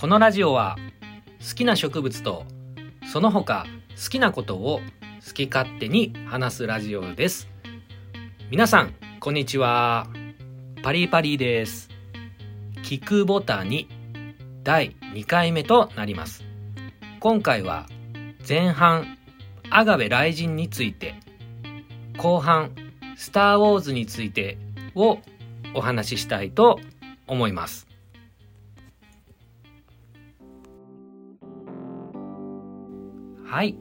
このラジオは好きな植物とその他好きなことを好き勝手に話すラジオです。皆さんこんにちは。パリパリです。聞くボタンに第2回目となります。今回は前半アガベ雷神について後半スター・ウォーズについてをお話ししたいと思います。はい。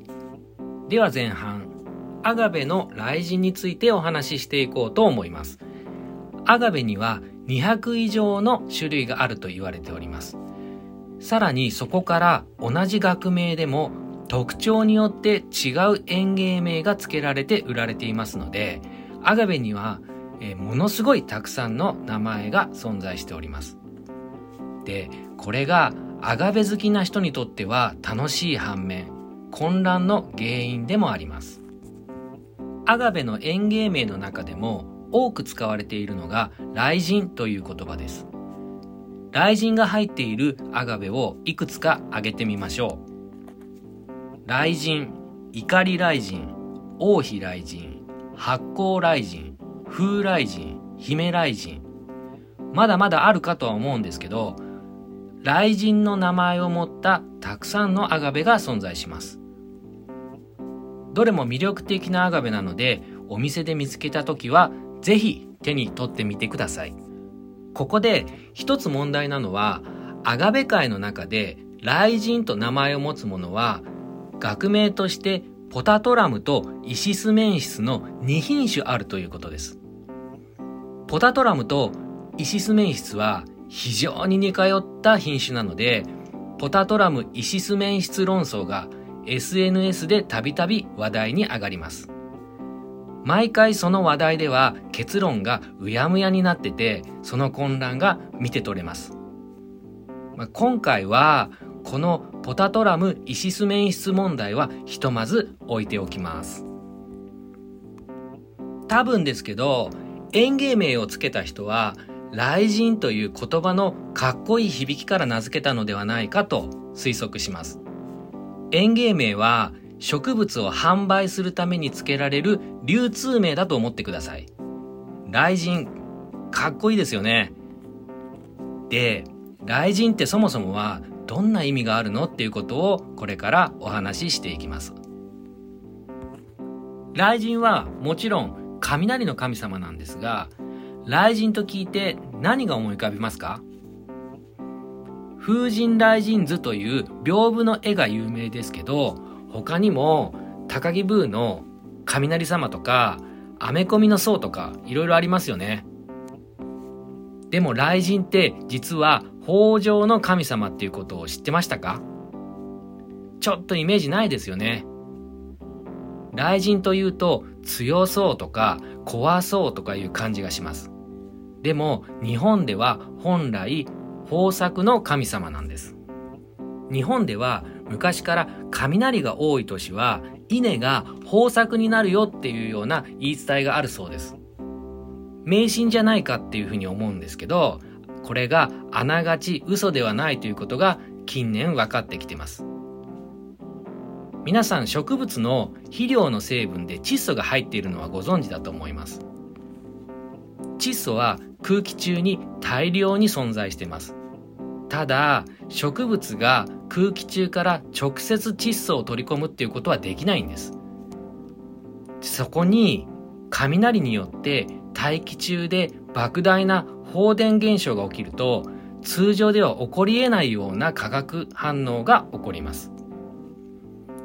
では前半アガベの雷神についてお話ししていこうと思います。アガベには200以上の種類があると言われております。さらにそこから同じ学名でも特徴によって違う園芸名が付けられて売られていますのでアガベにはえものすごいたくさんの名前が存在しております。でこれがアガベ好きな人にとっては楽しい反面混乱の原因でもありますアガベの園芸名の中でも多く使われているのが雷神という言葉です雷神が入っているアガベをいくつか挙げてみましょう雷神怒り雷神王妃雷神発光雷神風雷神、姫雷神。まだまだあるかとは思うんですけど、雷神の名前を持ったたくさんのアガベが存在します。どれも魅力的なアガベなので、お店で見つけた時は、ぜひ手に取ってみてください。ここで一つ問題なのは、アガベ界の中で雷神と名前を持つものは、学名としてポタトラムとイシスメンシスの2品種あるということです。ポタトラムとイシスメンシスは非常に似通った品種なので、ポタトラムイシスメンシス論争が SNS でたびたび話題に上がります。毎回その話題では結論がうやむやになってて、その混乱が見て取れます。まあ、今回はこのポタトラムイシスメンシス問題はひとまず置いておきます。多分ですけど、園芸名を付けた人は、雷神という言葉のかっこいい響きから名付けたのではないかと推測します。園芸名は植物を販売するために付けられる流通名だと思ってください。雷神、かっこいいですよね。で、雷神ってそもそもはどんな意味があるのっていうことをこれからお話ししていきます。雷神はもちろん雷の神様なんですが、雷神と聞いて何が思い浮かびますか？風神雷神図という屏風の絵が有名ですけど、他にも高木ブーの雷様とか、アメコミの層とかいろいろありますよね。でも雷神って実は豊穣の神様っていうことを知ってましたか？ちょっとイメージないですよね。雷神というと強そうとか怖そうとかいう感じがします。でも日本では本来豊作の神様なんです。日本では昔から雷が多い年は稲が豊作になるよっていうような言い伝えがあるそうです。迷信じゃないかっていうふうに思うんですけど、これがあながち嘘ではないということが近年分かってきてます。皆さん植物の肥料の成分で窒素が入っているのはご存知だと思います。窒素は空気中に大量に存在しています。ただ、植物が空気中から直接窒素を取り込むっていうことはできないんです。そこに雷によって大気中で莫大な放電現象が起きると通常では起こり得ないような化学反応が起こります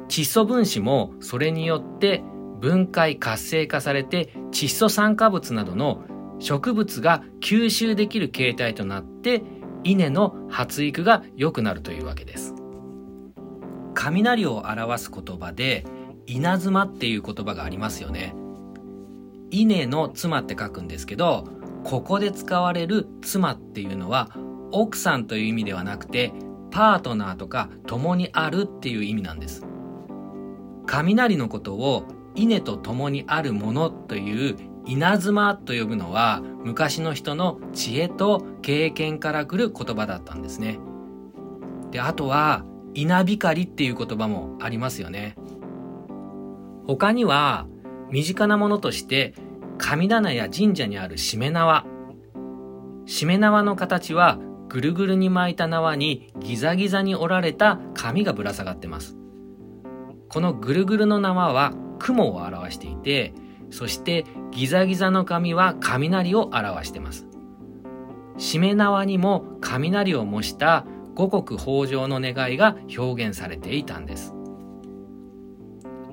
窒素分子もそれによって分解活性化されて窒素酸化物などの植物が吸収できる形態となって稲の発育が良くなるというわけです雷を表す言葉で稲妻っていう言葉がありますよね稲の妻って書くんですけどここで使われる妻っていうのは奥さんという意味ではなくてパートナーとか共にあるっていう意味なんです。雷のことを稲と共にあるものという稲妻と呼ぶのは昔の人の知恵と経験から来る言葉だったんですね。で、あとは、稲光っていう言葉もありますよね。他には、身近なものとして、神棚や神社にあるしめ縄。しめ縄の形は、ぐるぐるに巻いた縄にギザギザに折られた紙がぶら下がってます。このぐるぐるの縄は雲を表していて、そしてギザギザの紙は雷を表してます。しめ縄にも雷を模した五穀豊穣の願いが表現されていたんです。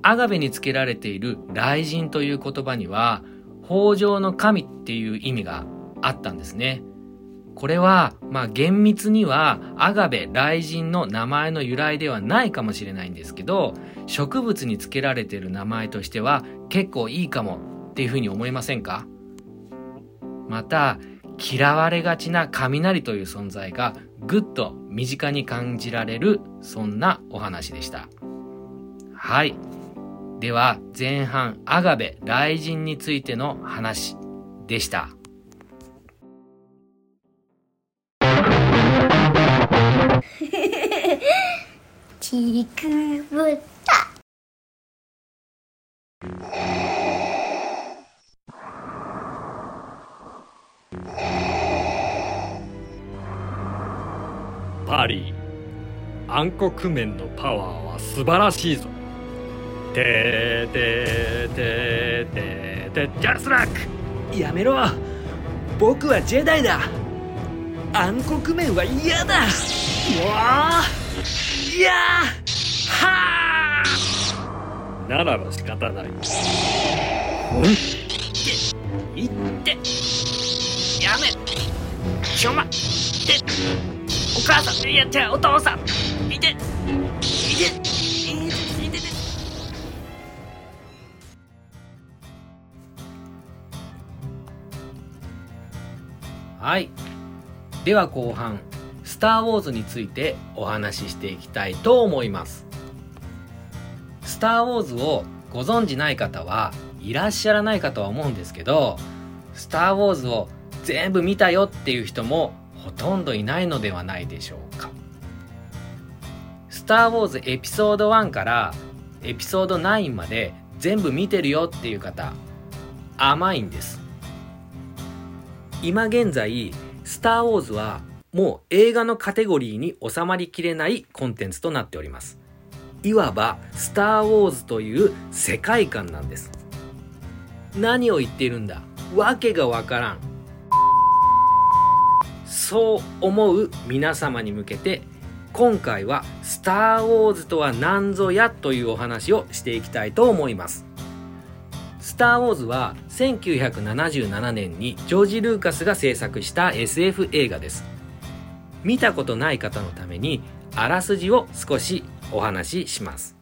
アガベにつけられている雷神という言葉には、豊穣の神っていう意味があったんですね。これは、まあ厳密にはアガベ雷神の名前の由来ではないかもしれないんですけど、植物につけられている名前としては結構いいかもっていうふうに思いませんか？また、嫌われがちな雷という存在がぐっと身近に感じられるそんなお話でした。はい。では前半アガベ雷神についての話でした。ちくぶた。パリ。暗黒面のパワーは素晴らしいぞ。てててててジャスラック。やめろ。僕はジェダイだ。暗黒面は嫌だ。うわいやはあならば仕方ない。うん。いって。やめ。ちょま。ってお母さんいや違うお父さん。いて。いて。いていて。はい。では後半「スター・ウォーズ」についてお話ししていきたいと思います「スター・ウォーズ」をご存じない方はいらっしゃらないかとは思うんですけど「スター・ウォーズ」を全部見たよっていう人もほとんどいないのではないでしょうか。スター・ウォーズエピソード1からエピソード9まで全部見てるよっていう方、甘いんです。今現在、スター・ウォーズはもう映画のカテゴリーに収まりきれないコンテンツとなっております。いわば、スター・ウォーズという世界観なんです。何を言っているんだ？わけがわからん。そう思う皆様に向けて今回は「スター・ウォーズとは何ぞや」というお話をしていきたいと思います。スター・ウォーズは1977年にジョージ・ルーカスが制作した SF 映画です。見たことない方のためにあらすじを少しお話しします。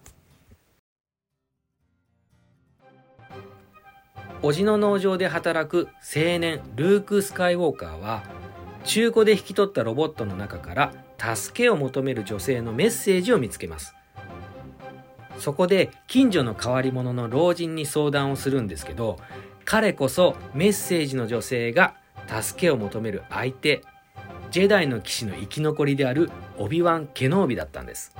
叔父の農場で働く青年ルーク・スカイウォーカーは中古で引き取ったロボットの中から助けを求める女性のメッセージを見つけますそこで近所の変わり者の老人に相談をするんですけど彼こそメッセージの女性が助けを求める相手ジェダイの騎士の生き残りであるオビワン・ケノービだったんです。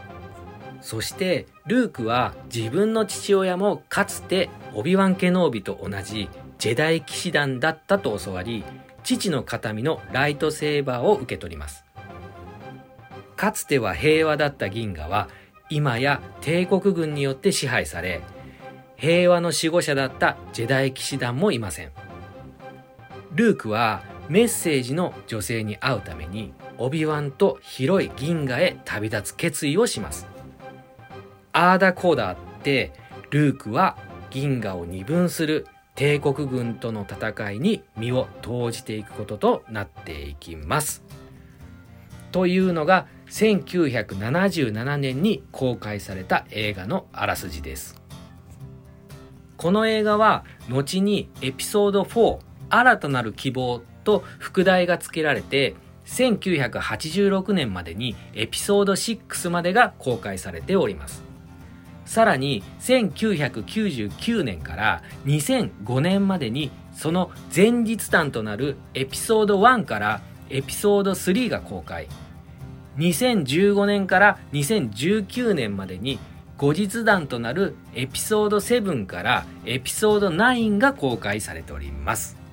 そしてルークは自分の父親もかつてオビワン・ケノービと同じジェダイ騎士団だったと教わり父の形見のライトセーバーを受け取ります。かつては平和だった銀河は今や帝国軍によって支配され平和の守護者だったジェダイ騎士団もいません。ルークはメッセージの女性に会うためにオビワンと広い銀河へ旅立つ決意をしますアーダコーダーってルークは銀河を二分する帝国軍との戦いに身を投じていくこととなっていきます。というのが1977年に公開された映画のあらすじです。この映画は後にエピソード4新たなる希望と副題が付けられて1986年までにエピソード6までが公開されております。さらに1999年から2005年までにその前日談となるエピソード1からエピソード3が公開2015年から2019年までに後日談となるエピソード7からエピソード9が公開されております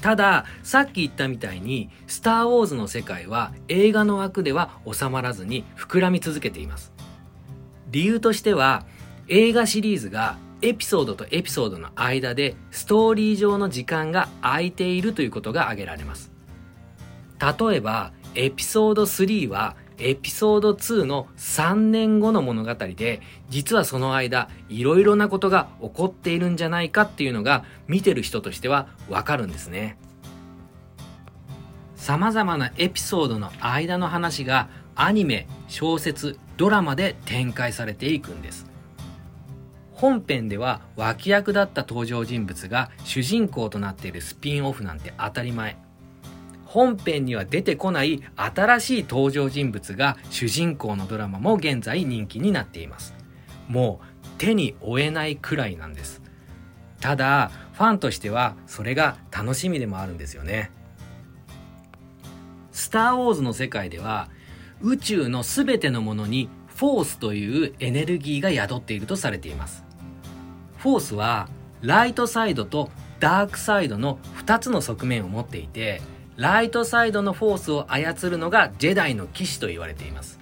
たださっき言ったみたいに「スター・ウォーズ」の世界は映画の枠では収まらずに膨らみ続けています。理由としては映画シリーズがエピソードとエピソードの間でストーリー上の時間が空いているということが挙げられます。例えばエピソード3はエピソード2の3年後の物語で実はその間いろいろなことが起こっているんじゃないかっていうのが見てる人としてはわかるんですね。様々なエピソードの間の話がアニメ小説ドラマで展開されていくんです。本編では脇役だった登場人物が主人公となっているスピンオフなんて当たり前。本編には出てこない新しい登場人物が主人公のドラマも現在人気になっています。もう手に負えないくらいなんです。ただファンとしてはそれが楽しみでもあるんですよね。スター・ウォーズの世界では宇宙の全てのものにフォースというエネルギーが宿っているとされています。フォースはライトサイドとダークサイドの2つの側面を持っていてライトサイドのフォースを操るのがジェダイの騎士と言われています。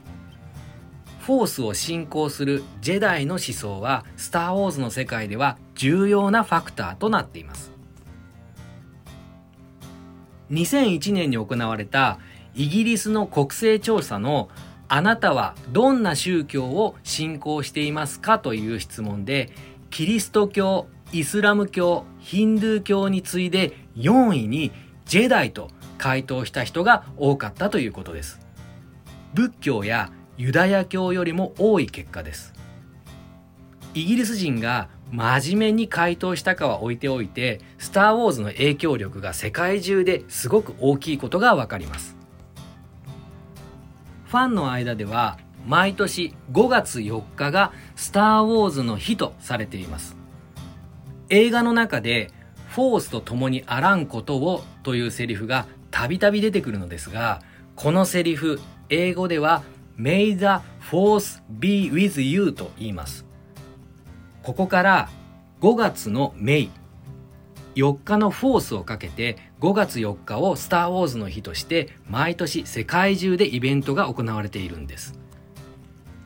フォースを信仰するジェダイの思想はスター・ウォーズの世界では重要なファクターとなっています。2001年に行われたイギリスの国勢調査のあなたはどんな宗教を信仰していますかという質問でキリスト教、イスラム教、ヒンドゥー教に次いで4位にジェダイと回答した人が多かったということです。仏教やユダヤ教よりも多い結果です。イギリス人が真面目に回答したかは置いておいてスター・ウォーズの影響力が世界中ですごく大きいことがわかります。ファンの間では毎年5月4日がスター・ウォーズの日とされています。映画の中でフォースと共にあらんことをというセリフがたびたび出てくるのですが、このセリフ、英語では May the Force be with you と言います。ここから5月の May、4日のフォースをかけて5月4日をスター・ウォーズの日として毎年世界中でイベントが行われているんです。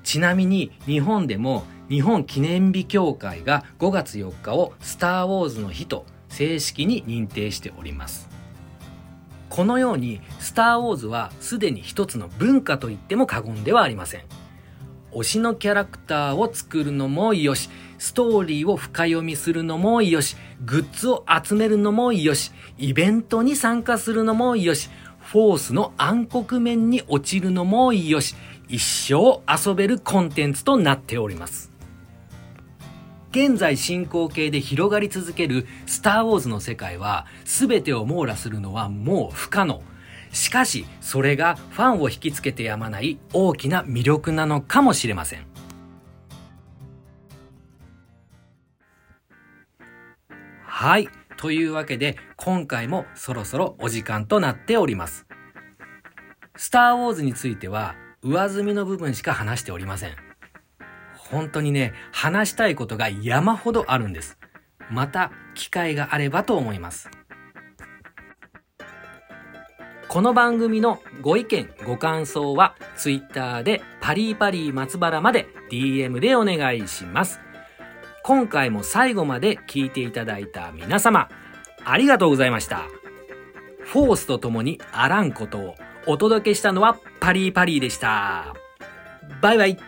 ちなみに日本でも日本記念日協会が5月4日をスター・ウォーズの日と正式に認定しておりますこのように「スター・ウォーズ」はすでに一つの文化と言っても過言ではありません。推しのキャラクターを作るのもよしストーリーを深読みするのもよしグッズを集めるのもよしイベントに参加するのもよしフォースの暗黒面に落ちるのもよし一生遊べるコンテンツとなっております。現在進行形で広がり続けるスター・ウォーズの世界は全てを網羅するのはもう不可能。しかし、それがファンを引きつけてやまない大きな魅力なのかもしれません。はい。というわけで、今回もそろそろお時間となっております。スター・ウォーズについては、上積みの部分しか話しておりません。本当にね、話したいことが山ほどあるんです。また機会があればと思います。この番組のご意見、ご感想は Twitter でパリーパリー松原まで DM でお願いします。今回も最後まで聞いていただいた皆様、ありがとうございました。フォースと共にあらんことをお届けしたのはパリーパリーでした。バイバイ。